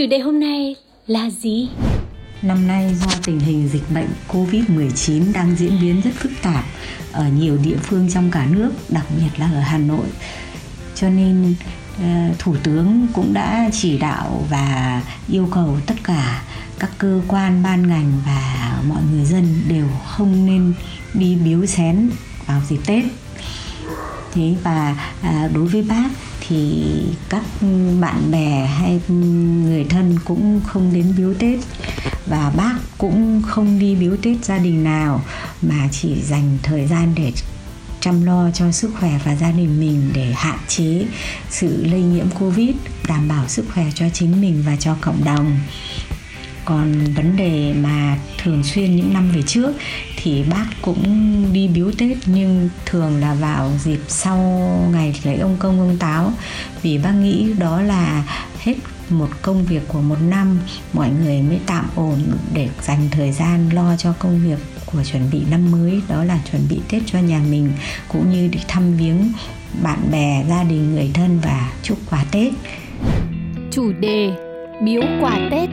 chủ đề hôm nay là gì Năm nay do tình hình dịch bệnh Covid-19 đang diễn biến rất phức tạp ở nhiều địa phương trong cả nước, đặc biệt là ở Hà Nội. Cho nên ờ, Thủ tướng cũng đã chỉ đạo và yêu cầu tất cả các cơ quan ban ngành và mọi người dân đều không nên đi biếu xén vào dịp Tết. Thế và à, đối với bác thì các bạn bè hay người thân cũng không đến biếu Tết và bác cũng không đi biếu Tết gia đình nào mà chỉ dành thời gian để chăm lo cho sức khỏe và gia đình mình để hạn chế sự lây nhiễm Covid, đảm bảo sức khỏe cho chính mình và cho cộng đồng. Còn vấn đề mà thường xuyên những năm về trước thì bác cũng đi biếu tết, nhưng thường là vào dịp sau ngày lễ ông công, ông táo. Vì bác nghĩ đó là hết một công việc của một năm, mọi người mới tạm ổn để dành thời gian lo cho công việc của chuẩn bị năm mới, đó là chuẩn bị tết cho nhà mình, cũng như đi thăm viếng bạn bè, gia đình, người thân và chúc quà tết. Chủ đề, Biếu quà Tết.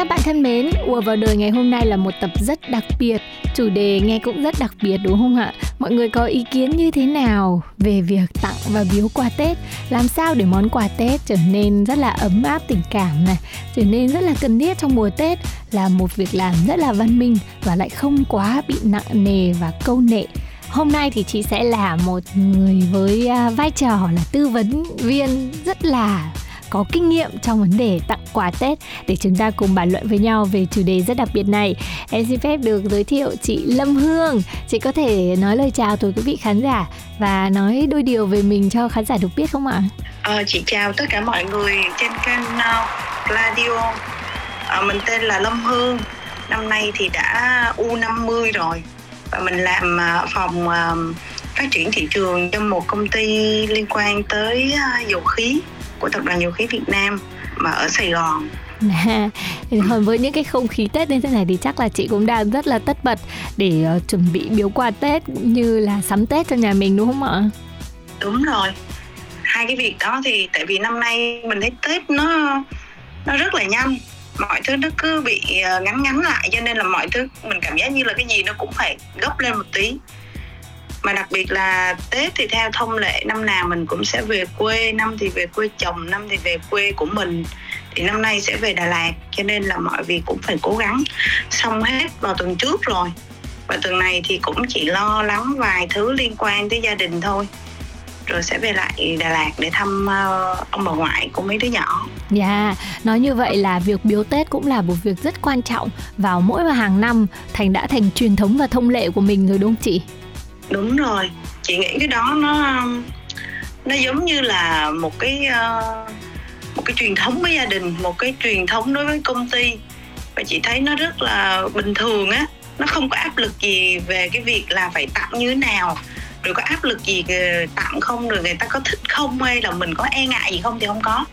Các bạn thân mến, ùa vào đời ngày hôm nay là một tập rất đặc biệt Chủ đề nghe cũng rất đặc biệt đúng không ạ? Mọi người có ý kiến như thế nào về việc tặng và biếu quà Tết? Làm sao để món quà Tết trở nên rất là ấm áp tình cảm này Trở nên rất là cần thiết trong mùa Tết Là một việc làm rất là văn minh và lại không quá bị nặng nề và câu nệ Hôm nay thì chị sẽ là một người với à, vai trò là tư vấn viên rất là có kinh nghiệm trong vấn đề tặng quà Tết để chúng ta cùng bàn luận với nhau về chủ đề rất đặc biệt này. Em xin phép được giới thiệu chị Lâm Hương. Chị có thể nói lời chào tới quý vị khán giả và nói đôi điều về mình cho khán giả được biết không ạ? À, chị chào tất cả mọi người trên kênh uh, Radio. À, mình tên là Lâm Hương. Năm nay thì đã U50 rồi và mình làm phòng phát triển thị trường cho một công ty liên quan tới dầu khí của tập đoàn dầu khí Việt Nam mà ở Sài Gòn. Còn với những cái không khí Tết như thế này thì chắc là chị cũng đang rất là tất bật để uh, chuẩn bị biếu quà Tết cũng như là sắm Tết cho nhà mình đúng không ạ? Đúng rồi. Hai cái việc đó thì tại vì năm nay mình thấy Tết nó nó rất là nhanh mọi thứ nó cứ bị ờ, ngắn ngắn lại cho nên là mọi thứ mình cảm giác như là cái gì nó cũng phải gấp lên một tí mà đặc biệt là Tết thì theo thông lệ năm nào mình cũng sẽ về quê năm thì về quê chồng năm thì về quê của mình. Thì năm nay sẽ về Đà Lạt cho nên là mọi việc cũng phải cố gắng xong hết vào tuần trước rồi. Và tuần này thì cũng chỉ lo lắng vài thứ liên quan tới gia đình thôi. Rồi sẽ về lại Đà Lạt để thăm uh, ông bà ngoại của mấy đứa nhỏ. Dạ, yeah, nói như vậy là việc biếu Tết cũng là một việc rất quan trọng vào mỗi và hàng năm thành đã thành truyền thống và thông lệ của mình rồi đúng không chị? Đúng rồi chị nghĩ cái đó nó nó giống như là một cái uh, một cái truyền thống với gia đình một cái truyền thống đối với công ty và chị thấy nó rất là bình thường á nó không có áp lực gì về cái việc là phải tặng như thế nào rồi có áp lực gì tặng không rồi người ta có thích không hay là mình có e ngại gì không thì không có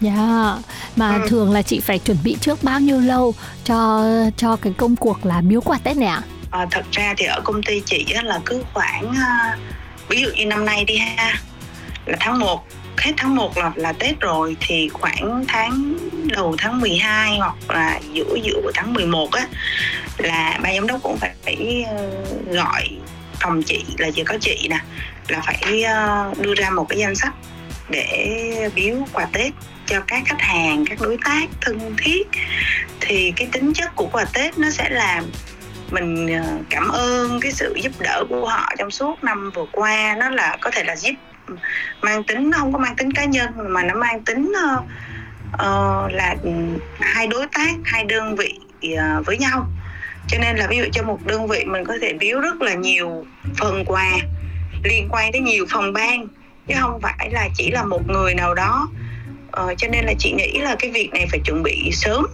Dạ, yeah. mà ừ. thường là chị phải chuẩn bị trước bao nhiêu lâu cho cho cái công cuộc là biếu quà Tết này ạ? À, Ờ, thật ra thì ở công ty chị á, là cứ khoảng à, ví dụ như năm nay đi ha là tháng 1 hết tháng 1 là là Tết rồi thì khoảng tháng đầu tháng 12 hoặc là giữa giữa của tháng 11 á là ban giám đốc cũng phải, phải gọi phòng chị là chỉ có chị nè là phải đưa ra một cái danh sách để biếu quà Tết cho các khách hàng, các đối tác thân thiết. Thì cái tính chất của quà Tết nó sẽ là mình ờ, cảm ơn cái sự giúp đỡ của họ trong suốt năm vừa qua. Nó là có thể là giúp ừ, mang tính nó không có mang tính cá nhân mà nó mang tính uh, uh, là ừ, hai đối tác hai đơn vị uh, với nhau. Cho nên là ví dụ cho một đơn vị mình có thể biếu rất là nhiều phần quà liên quan tới nhiều phòng ban chứ không phải là chỉ là một người nào đó. Ờ, cho nên là chị nghĩ là cái việc này phải chuẩn bị sớm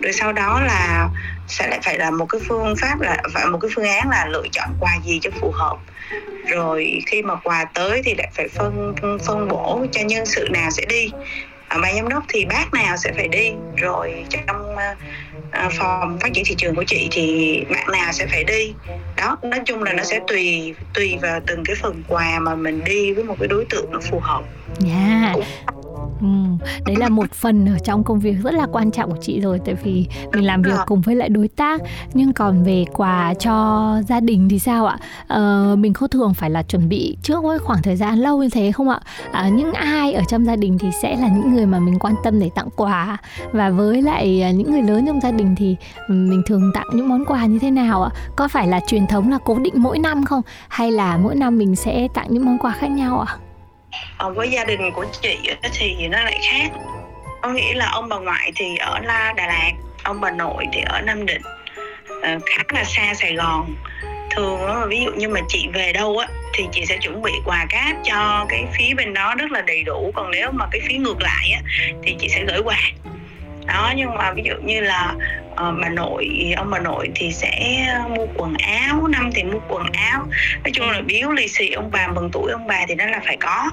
rồi sau đó là sẽ lại phải là một cái phương pháp là phải một cái phương án là lựa chọn quà gì cho phù hợp. Rồi khi mà quà tới thì lại phải phân phân bổ cho nhân sự nào sẽ đi. Ở ban giám đốc thì bác nào sẽ phải đi. Rồi trong uh, phòng phát triển thị trường của chị thì bạn nào sẽ phải đi. Đó nói chung là nó sẽ tùy tùy vào từng cái phần quà mà mình đi với một cái đối tượng nó phù hợp. Dạ. Yeah. Ừ, đấy là một phần ở trong công việc rất là quan trọng của chị rồi tại vì mình làm việc cùng với lại đối tác. Nhưng còn về quà cho gia đình thì sao ạ? Ờ, mình có thường phải là chuẩn bị trước với khoảng thời gian lâu như thế không ạ? À, những ai ở trong gia đình thì sẽ là những người mà mình quan tâm để tặng quà. Và với lại à, những người lớn trong gia đình thì ừ, mình thường tặng những món quà như thế nào ạ? Có phải là truyền thống là cố định mỗi năm không? Hay là mỗi năm mình sẽ tặng những món quà khác nhau ạ? Ờ, với gia đình của chị thì nó lại khác. Có nghĩa là ông bà ngoại thì ở la đà lạt ông bà nội thì ở nam định. Ờ, khá là xa sài gòn. Thường đó, ví dụ như mà chị về đâu á thì chị sẽ chuẩn bị quà cáp cho cái phía bên đó rất là đầy đủ. Còn nếu mà cái phía ngược lại á thì chị sẽ gửi quà. Đó nhưng mà ví dụ như là Ờ, bà nội, ông bà nội thì sẽ mua quần áo, năm thì mua quần áo. Nói chung là biếu lì xì ông bà, mừng tuổi ông bà thì nó là phải có.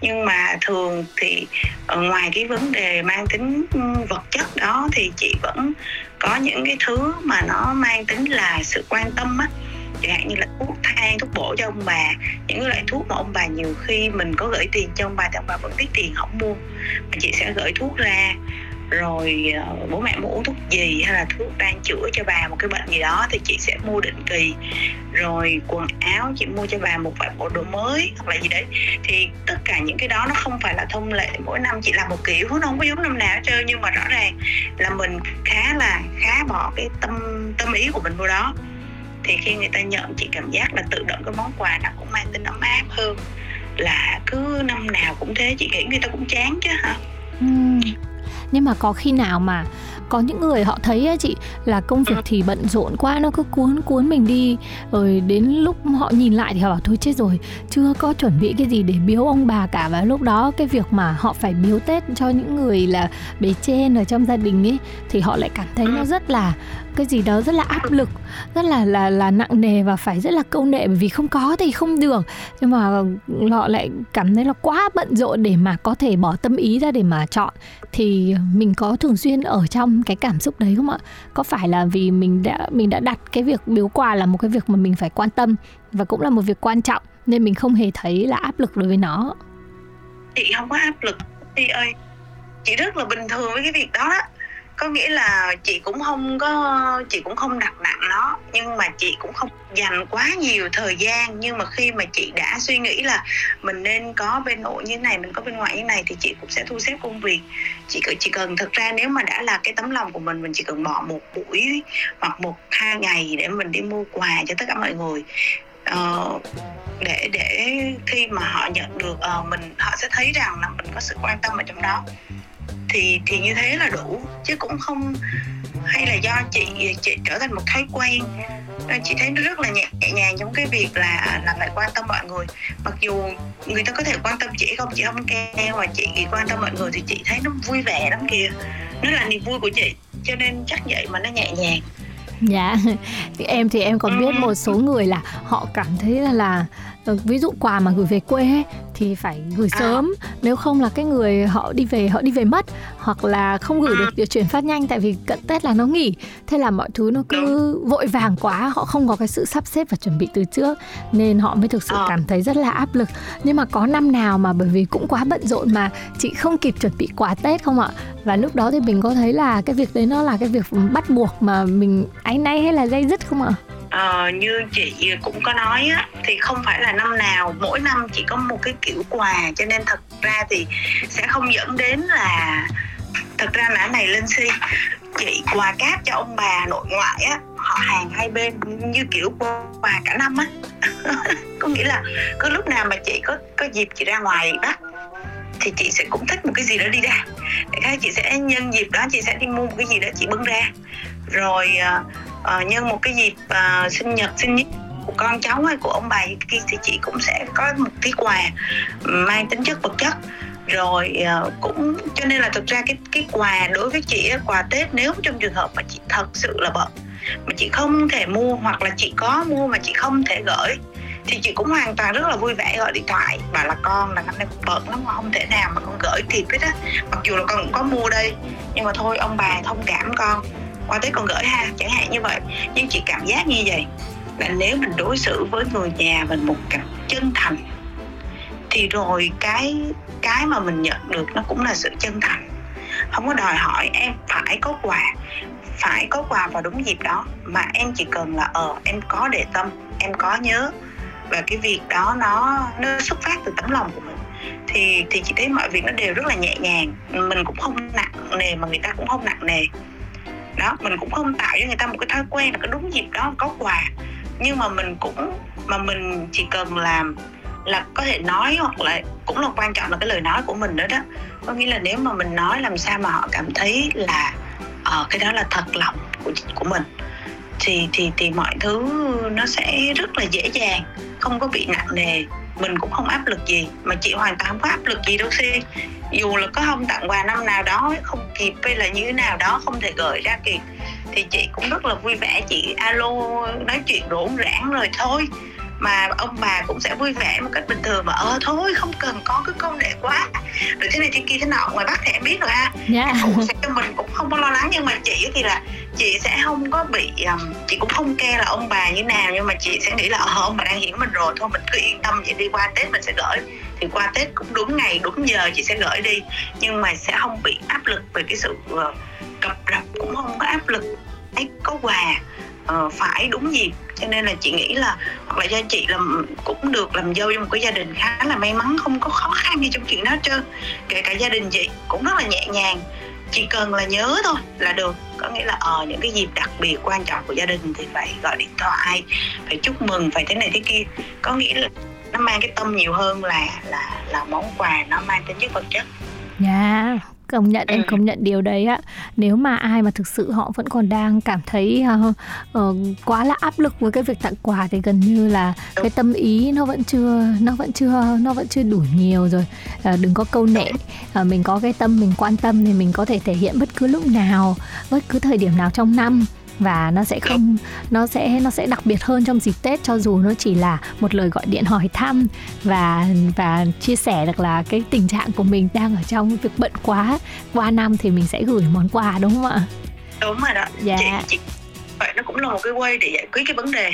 Nhưng mà thường thì ờ, ngoài cái vấn đề mang tính vật chất đó thì chị vẫn có những cái thứ mà nó mang tính là sự quan tâm á. Chẳng hạn như là thuốc thang, thuốc bổ cho ông bà, những cái loại thuốc mà ông bà nhiều khi mình có gửi tiền cho ông bà thì ông bà vẫn tiếc tiền không mua. Mà chị sẽ gửi thuốc ra rồi ờ, bố mẹ muốn uống thuốc gì hay là thuốc đang chữa cho bà một cái bệnh gì đó thì chị sẽ mua định kỳ. Rồi, quần áo chị mua cho bà một vài bộ đồ mới hoặc là gì đấy. Thì tất cả những cái đó nó không phải là thông lệ mỗi năm, chị làm một kiểu, nó không có giống năm nào hết trơn. Nhưng mà rõ ràng là mình khá là, khá bỏ cái tâm tâm ý của mình vô đó. Thì khi người ta nhận, chị cảm giác là tự động cái món quà nó cũng mang tính ấm áp hơn. Là cứ năm nào cũng thế, chị nghĩ người ta cũng chán chứ hả? Uhm nhưng mà có khi nào mà có những người họ thấy á chị là công việc thì bận rộn quá nó cứ cuốn cuốn mình đi. Rồi đến lúc họ nhìn lại thì họ bảo thôi chết rồi chưa có chuẩn bị cái gì để biếu ông bà cả. Và lúc đó cái việc mà họ phải biếu tết cho những người là bề trên ở trong gia đình ấy thì họ lại cảm thấy nó rất là cái gì đó rất là áp lực rất là là là nặng nề và phải rất là câu nệ bởi vì không có thì không được. Nhưng mà họ lại cảm thấy là quá bận rộn để mà có thể bỏ tâm ý ra để mà chọn. Thì mình có thường xuyên ở trong cái cảm xúc đấy không ạ? Có phải là vì mình đã mình đã đặt cái việc biếu quà là một cái việc mà mình phải quan tâm và cũng là một việc quan trọng nên mình không hề thấy là áp lực đối với nó? Chị không có áp lực. Chị ơi, chị rất là bình thường với cái việc đó. đó có nghĩa là chị cũng không có chị cũng không đặt nặng nó nhưng mà chị cũng không dành quá nhiều thời gian. Nhưng mà khi mà chị đã suy nghĩ là mình nên có bên nội như này mình có bên ngoài như này thì chị cũng sẽ thu xếp công việc. Chị chỉ cần thực ra nếu mà đã là cái tấm lòng của mình mình chỉ cần bỏ một buổi hoặc một hai ngày để mình đi mua quà cho tất cả mọi người. Ờ, để để khi mà họ nhận được uh, mình họ sẽ thấy rằng là mình có sự quan tâm ở trong đó thì thì như thế là đủ. Chứ cũng không hay là do chị chị trở thành một thói quen. Chị thấy nó rất là nhẹ, nhàng trong cái việc là là phải quan tâm mọi người. Mặc dù người ta có thể quan tâm chị không chị không nghe mà chị quan tâm mọi người thì chị thấy nó vui vẻ lắm kìa. Nó là niềm vui của chị cho nên chắc vậy mà nó nhẹ nhàng. Dạ. Em thì em còn biết ừ. một số người là họ cảm thấy là, là ví dụ quà mà gửi về quê ấy, thì phải gửi à. sớm. Nếu không là cái người họ đi về họ đi về mất hoặc là không gửi được để chuyển phát nhanh tại vì cận tết là nó nghỉ. Thế là mọi thứ nó cứ vội vàng quá họ không có cái sự sắp xếp và chuẩn bị từ trước nên họ mới thực sự ờ. cảm thấy rất là áp lực. Nhưng mà có năm nào mà bởi vì cũng quá bận rộn mà chị không kịp chuẩn bị quà tết không ạ? Và lúc đó thì mình có thấy là cái việc đấy nó là cái việc bắt buộc mà mình áy náy hay là dây dứt không ạ? Uh, như chị cũng có nói á thì không phải là năm nào mỗi năm chỉ có một cái kiểu quà cho nên thật ra thì sẽ không dẫn đến là thật ra mã này lên si chị quà cáp cho ông bà nội ngoại á họ hàng hai bên như kiểu quà cả năm á. Có nghĩa là có lúc nào mà chị có có dịp chị ra ngoài đó thì chị sẽ cũng thích một cái gì đó đi ra. Để chị sẽ nhân dịp đó chị sẽ đi mua một cái gì đó chị bưng ra. Rồi uh, nhân một cái dịp uh, sinh nhật sinh nhật con cháu hay của ông bà kia thì chị cũng sẽ có một cái quà mang tính chất vật chất. Rồi ờ, cũng, cho nên là thực ra cái cái quà đối với chị quà tết nếu trong trường hợp mà chị thật sự là bận, mà chị không thể mua hoặc là chị có mua mà chị không thể gửi, thì chị cũng hoàn toàn rất là vui vẻ gọi điện thoại, bảo là con, là năm nay cũng bận lắm mà không thể nào mà con gửi kịp hết á. Mặc dù là con cũng có mua đây, nhưng mà thôi, ông bà thông cảm con, qua tới con gửi ha. Chẳng hạn như vậy. Nhưng chị cảm giác như vậy là nếu mình đối xử với người nhà mình một cách chân thành, thì rồi cái cái mà mình nhận được nó cũng là sự chân thành. Không có đòi hỏi em phải có quà, phải có quà vào đúng dịp đó, mà em chỉ cần là ờ em có để tâm, em có nhớ. Và cái việc đó nó nó xuất phát từ tấm lòng của mình. Thì thì chị thấy mọi việc nó đều rất là nhẹ nhàng. Mình cũng không nặng nề mà người ta cũng không nặng nề. Đó, mình cũng không tạo cho người ta một cái thói quen là cái đúng dịp đó có quà nhưng mà mình cũng mà mình chỉ cần làm là có thể nói hoặc là cũng là quan trọng là cái lời nói của mình đó đó. Có nghĩa là nếu mà mình nói làm sao mà họ cảm thấy là uh, cái đó là thật lòng của của mình thì thì thì mọi thứ nó sẽ rất là dễ dàng không có bị nặng nề mình cũng không áp lực gì mà chị hoàn toàn không có áp lực gì đâu si dù là có không tặng quà năm nào đó không kịp hay là như thế nào đó không thể gửi ra kịp thì chị cũng rất là vui vẻ. Chị alo nói chuyện rỗn rãng rồi thôi. Mà ông bà cũng sẽ vui vẻ một cách bình thường mà ờ thôi không cần có cái công nghệ quá. Rồi thế này thế kia thế nọ ngoài bắc thì em biết rồi ha. Yeah. phụ sẽ cho mình cũng không có lo lắng nhưng mà chị thì là chị sẽ không có bị um, chị cũng không ke là ông bà như nào nhưng mà chị sẽ nghĩ là ờ ông bà đang hiểu mình rồi thôi mình cứ yên tâm vậy đi qua tết mình sẽ gửi. Thì qua tết cũng đúng ngày đúng giờ chị sẽ gửi đi. Nhưng mà sẽ không bị áp lực về cái sự uh, cập rập cũng không có áp lực ấy có quà uh, phải đúng dịp cho nên là chị nghĩ là hoặc là do chị làm cũng được làm dâu trong một cái gia đình khá là may mắn không có khó khăn gì trong chuyện đó hết trơn. Kể cả gia đình chị cũng rất là nhẹ nhàng chỉ cần là nhớ thôi là được. Có nghĩa là ở những cái dịp đặc biệt quan trọng của gia đình thì phải gọi điện thoại phải chúc mừng phải thế này thế kia. Có nghĩa là nó mang cái tâm nhiều hơn là là là món quà nó mang tính chất vật chất. Dạ, yeah, công nhận em công nhận điều đấy ạ. Nếu mà ai mà thực sự họ vẫn còn đang cảm thấy uh, uh, quá là áp lực với cái việc tặng quà thì gần như là cái tâm ý nó vẫn chưa nó vẫn chưa nó vẫn chưa đủ nhiều rồi. Uh, đừng có câu nệ. Uh, mình có cái tâm mình quan tâm thì mình có thể thể hiện bất cứ lúc nào bất cứ thời điểm nào trong năm và nó sẽ không nó sẽ nó sẽ đặc biệt hơn trong dịp Tết cho dù nó chỉ là một lời gọi điện hỏi thăm và và chia sẻ được là cái tình trạng của mình đang ở trong việc bận quá qua năm thì mình sẽ gửi món quà đúng không ạ? Đúng rồi đó. Dạ. Chị, chị, vậy nó cũng là một cái way để giải quyết cái vấn đề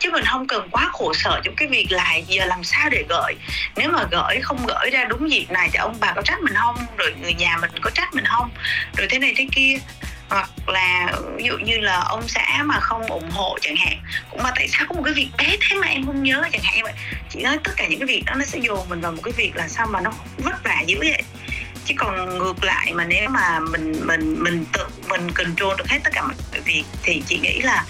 chứ mình không cần quá khổ sở trong cái việc là giờ làm sao để gửi nếu mà gửi không gửi ra đúng dịp này thì ông bà có trách mình không rồi người nhà mình có trách mình không rồi thế này thế kia hoặc là ví dụ như là ông xã mà không ủng hộ chẳng hạn. Cũng mà tại sao có một cái việc bé thế mà em không nhớ chẳng hạn như vậy. Chị nói tất cả những cái việc đó nó sẽ dồn mình vào một cái việc là sao mà nó vất vả dữ vậy. Chứ còn ngược lại mà nếu mà mình mình mình tự, mình control được hết tất cả mọi việc thì chị nghĩ là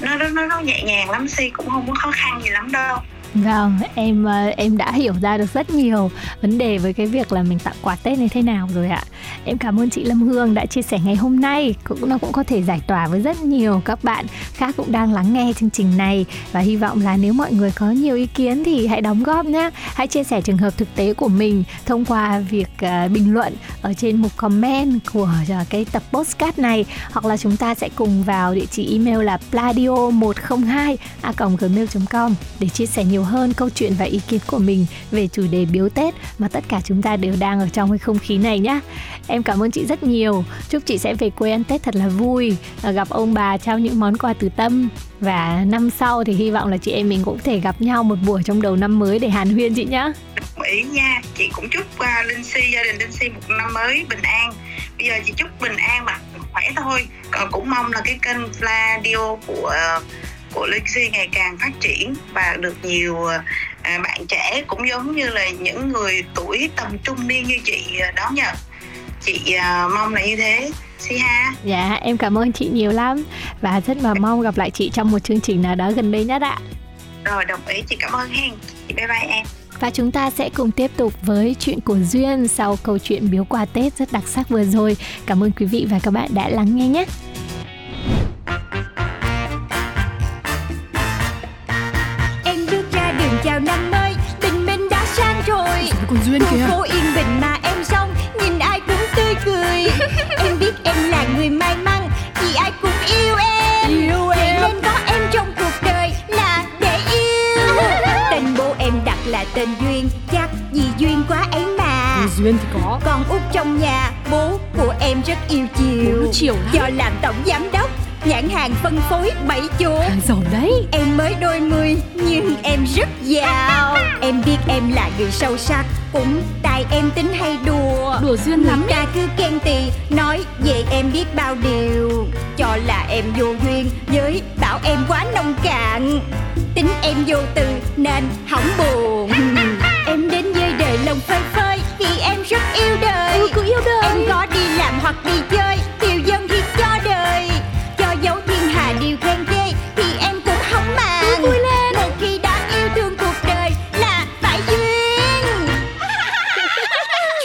nó nó nó nhẹ nhàng lắm si cũng không có khó khăn gì lắm đâu. Vâng, em ờ, em đã hiểu ra được rất nhiều vấn đề với cái việc là mình tặng quà Tết như thế nào rồi ạ. Em cảm ơn chị Lâm Hương đã chia sẻ ngày hôm nay, cũng nó cũng có thể giải tỏa với rất nhiều các bạn khác cũng đang lắng nghe chương trình này và hy vọng là nếu mọi người có nhiều ý kiến thì hãy đóng góp nhé. Hãy chia sẻ trường hợp thực tế của mình thông qua việc uh, bình luận ở trên mục comment của uh, cái tập postcard này hoặc là chúng ta sẽ cùng vào địa chỉ email là pladio 102 a gmail.com để chia sẻ nhiều hơn câu chuyện và ý kiến của mình về chủ đề biếu Tết mà tất cả chúng ta đều đang ở trong cái không khí này nhé. Em cảm ơn chị rất nhiều. Chúc chị sẽ về quê ăn Tết thật là vui, à, gặp ông bà trao những món quà từ tâm và năm sau thì hy vọng là chị em mình cũng thể gặp nhau một buổi trong đầu năm mới để hàn huyên chị nhé. Ý nha, chị cũng chúc uh, Linh Si gia đình Linh Si một năm mới bình an. Bây giờ chị chúc bình an mà khỏe thôi. Còn cũng mong là cái kênh Fladio của uh, của Lexi ngày càng phát triển và được nhiều à, bạn trẻ cũng giống như là những người tuổi tầm trung niên như chị à, đón nhận chị à, mong là như thế. Si ha. Dạ em cảm ơn chị nhiều lắm Và rất là mong gặp lại chị trong một chương trình nào đó gần đây nhất ạ. Rồi đồng ý. Chị cảm ơn hen. Chị bye bye em. Và chúng ta sẽ cùng tiếp tục với chuyện của Duyên sau câu chuyện biếu quà Tết rất đặc sắc vừa rồi. Cảm ơn quý vị và các bạn đã lắng nghe nhé. Con út trong nhà Bố của em rất yêu chiều. Bố chiều lắm. Do làm tổng giám đốc Nhãn hàng phân phối bảy chỗ. Hàng giỏi đấy. Em mới đôi mươi nhưng em rất giàu. Em biết em là người sâu sắc Cũng tại em tính hay đùa. Đùa duyên lắm Người ta cứ khen tì Nói về em biết bao điều. Cho là em vô duyên Với bảo em quá nông cạn. Tính em vô từ nên hỏng buồn. Em đến với đời lòng phơi hoặc đi chơi Tiêu dân thì cho đời. Cho dấu thiên hà điều khen ghê Thì em cũng không màng. Vui lên. Một khi đã yêu thương cuộc đời Là phải duyên.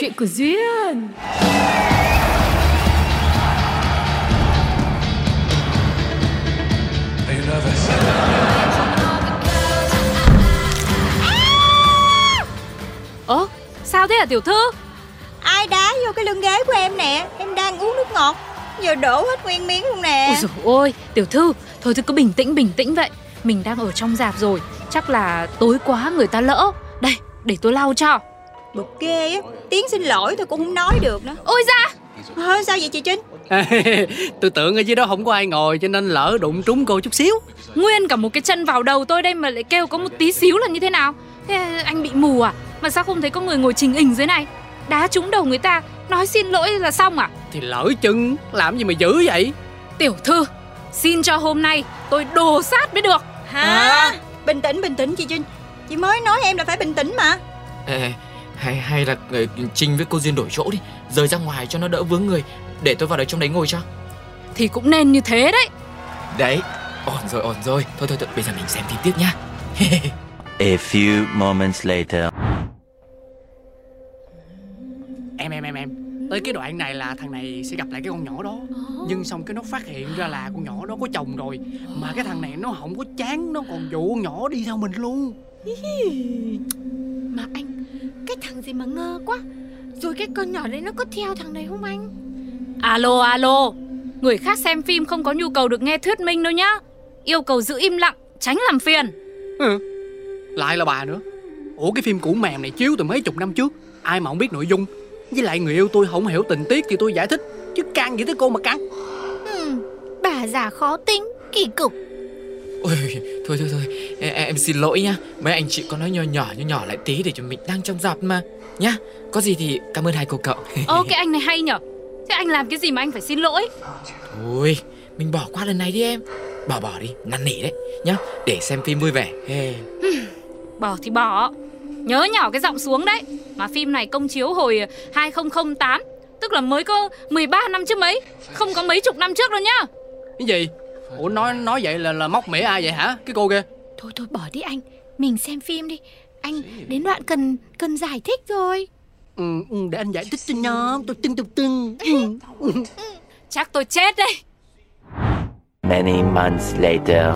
Chuyện của Duyên. Ơ, sao thế hả tiểu thư? Ai đá vô cái lưng ghế của em nè Đang uống nước ngọt. Giờ đổ hết nguyên miếng luôn nè. Ôi dồi ôi, tiểu thư, thôi thì cứ bình tĩnh bình tĩnh vậy. Mình đang ở trong dạp rồi, chắc là tối quá người ta lỡ. Đây, để tôi lau cho. Bực ghê á Tiếng xin lỗi tôi cũng không nói được nữa. Ôi da, Ờ, Sao vậy chị Trinh? Tôi tưởng ở dưới đó không có ai ngồi cho nên lỡ đụng trúng cô chút xíu. Nguyên cả một cái chân vào đầu tôi đây mà lại kêu có một tí xíu là như thế nào? Thế anh bị mù à? Mà sao không thấy có người ngồi trình hình dưới này? Đá trúng đầu người ta, nói xin lỗi là xong à? thì lỡ chừng làm gì mà dữ vậy? Tiểu thư, xin cho hôm nay tôi đồ sát mới được. Hả? Bình tĩnh bình tĩnh chị Trinh. Chị mới nói em là phải bình tĩnh mà. Ê, hay hay là ờ, Trinh với cô Duyên đổi chỗ đi. Rời ra ngoài cho nó đỡ vướng người. Để tôi vào đấy trong đấy ngồi cho. Thì cũng nên như thế đấy. Đấy, ổn rồi ổn rồi. Thôi thôi, thôi bây giờ mình xem phim tiếp nhá. A few moments later. Tới cái đoạn này là thằng này sẽ gặp lại cái con nhỏ đó. Nhưng xong cái nó phát hiện ra là con nhỏ đó có chồng rồi. Mà cái thằng này nó không có chán nó còn dụ con nhỏ đi theo mình luôn. Mà anh Cái thằng gì mà ngơ quá. Rồi cái con nhỏ đấy nó có theo thằng này không anh? Alo alo. Người khác xem phim không có nhu cầu được nghe thuyết minh đâu nhá. Yêu cầu giữ im lặng Tránh làm phiền. Ừ. lại là bà nữa. Ủa cái phim cũ mềm này chiếu từ mấy chục năm trước. Ai mà không biết nội dung với lại người yêu tôi không hiểu tình tiết thì tôi giải thích chứ căng gì tới cô mà căng ừ, Bà già khó tính Kỳ cục. Ôi, thôi thôi thôi. Em, em xin lỗi nhá. Mấy anh chị có nói nhỏ nhỏ nhỏ nhỏ lại tí Để cho mình đang trong dạp mà. Nhá, có gì thì cảm ơn hai cô cậu. Ô cái anh này hay nhở. Thế anh làm cái gì mà anh phải xin lỗi? Thôi, mình bỏ qua lần này đi em. Bỏ bỏ đi, năn nỉ đấy. Nhá, để xem phim vui vẻ. Hey. Bỏ thì bỏ Nhớ nhỏ cái giọng xuống đấy. Mà phim này công chiếu hồi 2008 Tức là mới có 13 năm chứ mấy Không có mấy chục năm trước đâu nhá. Cái gì? Ủa nói nói vậy là là móc mỉa ai vậy hả? Cái cô kia. Thôi thôi bỏ đi anh. Mình xem phim đi. Anh đến đoạn cần cần giải thích rồi ừ, ừ, để anh giải thích cho nhóm tôi tưng tưng tưng ừ. Chắc tôi chết đây Many months later.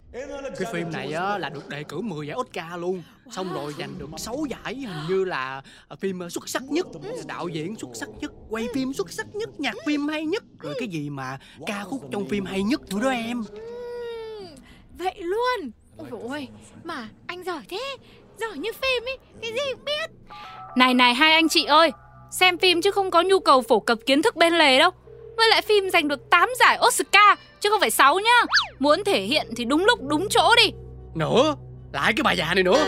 Cái phim này á là được đề cử 10 giải Oscar luôn. Xong rồi giành được 6 giải hình như là phim xuất sắc nhất đạo diễn xuất sắc nhất quay phim xuất sắc nhất nhạc phim hay nhất rồi cái gì mà ca khúc trong phim hay nhất nữa đó em. Vậy luôn? Ôi ôi Mà anh giỏi thế Giỏi như phim ấy Cái gì cũng biết. Này này hai anh chị ơi Xem phim chứ không có nhu cầu phổ cập kiến thức bên lề đâu Với lại phim giành được 8 giải Oscar Chứ không phải 6 nhá. Muốn thể hiện thì đúng lúc đúng chỗ đi. Nữa lại cái bà già này nữa.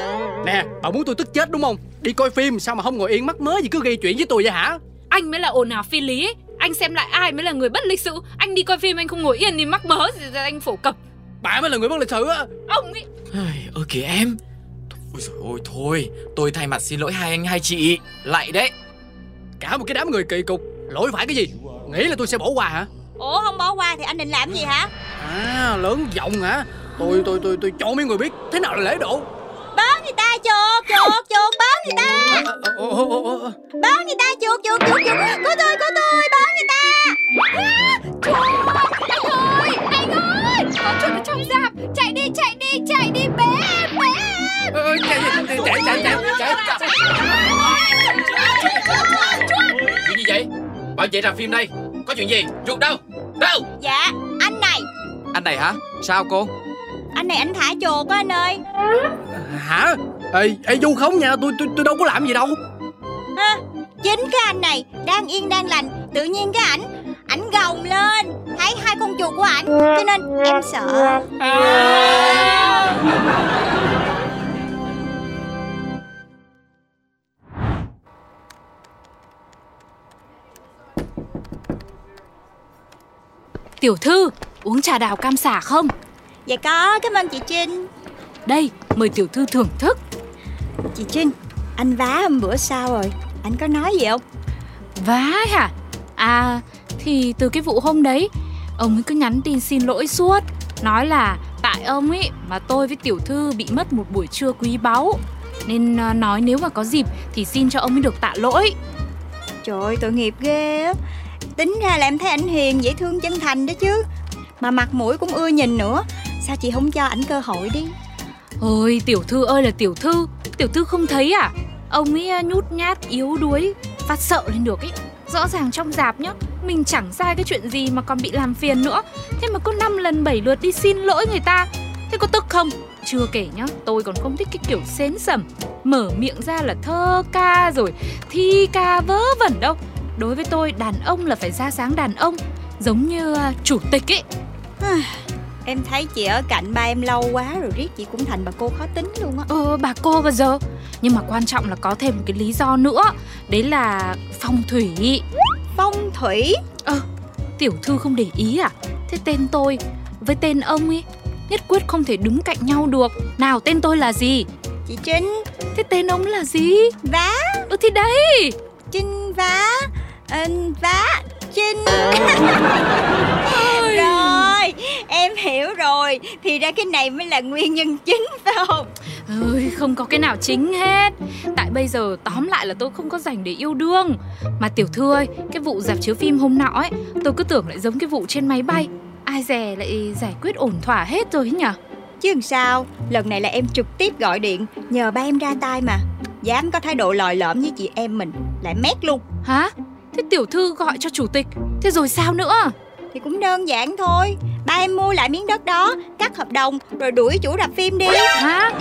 Nè bà muốn tôi tức chết đúng không? Đi coi phim sao mà không ngồi yên mắc mớ gì cứ gây chuyện với tôi vậy hả? Anh mới là ồn ào phi lý. Ấy. Anh xem lại ai mới là người bất lịch sự. Anh đi coi phim anh không ngồi yên đi mắc mớ gì ra anh phổ cập. Bà mới là người bất lịch sự á. Ông ấy. Ơ kìa em. Ôi dồi ôi thôi. Tôi thay mặt xin lỗi hai anh hai chị. Lại đấy. Cả một cái đám người kỳ cục lỗi phải cái gì? Nghĩ là tôi sẽ bỏ qua hả? Ủa không bỏ qua thì anh định làm gì hả? À lớn giọng hả? Tôi tôi tôi tôi cho mấy người biết thế nào là lễ độ. Báo người ta chuột chuột chuột báo người ta. À, à. Báo người ta chuột chuột chuột chuột. Có tôi có tôi báo người ta. Anh ơi. Có chuột ở trong rạp Chạy đi chạy đi chạy đi Bé em bé. Em Ơ, chạy chạy chạy chạy chạy chạy Chuyện gì vậy Bảo vệ rạp phim đây. Có chuyện gì? Ruột đâu? Đâu? Dạ anh này. Anh này hả? Sao cô? Anh này anh thả chuột á anh ơi. Hả? Ê ê du không nha. Tôi tôi tôi đâu có làm gì đâu. Ha Chính cái anh này đang yên đang lành. Tự nhiên cái ảnh Ảnh gồng lên. Thấy hai con chuột của ảnh Cho nên em sợ Tiểu thư, uống trà đào cam xả không? Dạ có, cảm ơn chị Trinh Đây, mời tiểu thư thưởng thức Chị Trinh, anh vá hôm bữa sao rồi? Anh có nói gì không? Vá hả? À, thì từ cái vụ hôm đấy Ông ấy cứ nhắn tin xin lỗi suốt Nói là tại ông ấy mà tôi với tiểu thư bị mất một buổi trưa quý báu Nên à, nói nếu mà có dịp thì xin cho ông ấy được tạ lỗi Trời ơi, tội nghiệp ghê á Tính ra là em thấy ảnh hiền, dễ thương, chân thành đó chứ. Mà mặt mũi cũng ưa nhìn nữa. Sao chị không cho ảnh cơ hội đi? Ôi tiểu thư ơi là tiểu thư. Tiểu thư không thấy à? Ông ấy à, nhút nhát yếu đuối Phát sợ lên được ấy. Rõ ràng trong dạp nhá Mình chẳng sai cái chuyện gì mà còn bị làm phiền nữa. Thế mà có năm lần bảy lượt đi xin lỗi người ta. Thế có tức không? Chưa kể nhá Tôi còn không thích cái kiểu xến sẩm. Mở miệng ra là thơ ca rồi Thi ca vớ vẩn đâu. Đối với tôi đàn ông là phải ra sáng đàn ông Giống như à, chủ tịch ấy Em thấy chị ở cạnh ba em lâu quá rồi riết chị cũng thành bà cô khó tính luôn á. Ờ bà cô bao giờ. Nhưng mà quan trọng là có thêm một cái lý do nữa Đấy là phong thủy. Phong thủy? Ờ tiểu thư không để ý à? Thế tên tôi với tên ông ấy Nhất quyết không thể đứng cạnh nhau được. Nào tên tôi là gì? Chị Trinh. Thế tên ông là gì? Vá. Ừ thì đấy. Trinh vá ờ, Vá Trinh Rồi Em hiểu rồi. Thì ra cái này mới là nguyên nhân chính phải không? Ơi không có cái nào chính hết. Tại bây giờ tóm lại là tôi không có dành để yêu đương. Mà tiểu thư ơi Cái vụ dạp chiếu phim hôm nọ ấy Tôi cứ tưởng lại giống cái vụ trên máy bay. Ai dè lại giải quyết ổn thỏa hết rồi ấy nhở Chứ làm sao? Lần này là em trực tiếp gọi điện Nhờ ba em ra tay mà. Dám có thái độ lòi lõm với chị em mình Lại mét luôn. Hả Thế tiểu thư gọi cho chủ tịch. Thế rồi sao nữa? Thì cũng đơn giản thôi. Ba em mua lại miếng đất đó Cắt hợp đồng Rồi đuổi chủ rạp phim đi. Hả?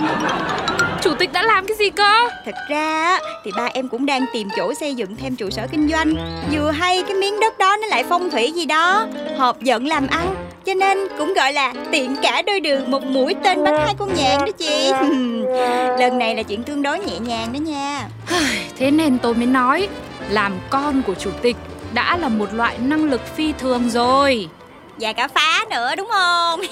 Chủ tịch đã làm cái gì cơ? Thật ra thì ba em cũng đang tìm chỗ xây dựng thêm trụ sở kinh doanh. Vừa hay cái miếng đất đó nó lại phong thủy gì đó. Hợp giận làm ăn Cho nên cũng gọi là tiện cả đôi đường Một mũi tên bắn hai con nhạn đó chị. Lần này là chuyện tương đối nhẹ nhàng đó nha. Thế nên tôi mới nói Làm con của chủ tịch đã là một loại năng lực phi thường rồi. Và cả phá nữa đúng không?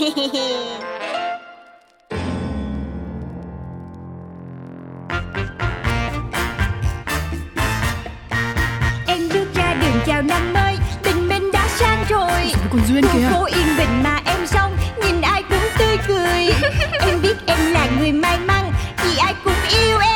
Em bước ra đường chào năm mới Tình mình đã sang rồi. Còn Duyên Khu phố yên bình mà em sống Nhìn ai cũng tươi cười. Em biết em là người may mắn Vì ai cũng yêu em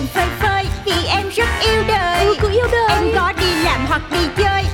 lòng phơi phới Vì em rất yêu đời Ừ, cứ yêu đời. Em có đi làm hoặc đi chơi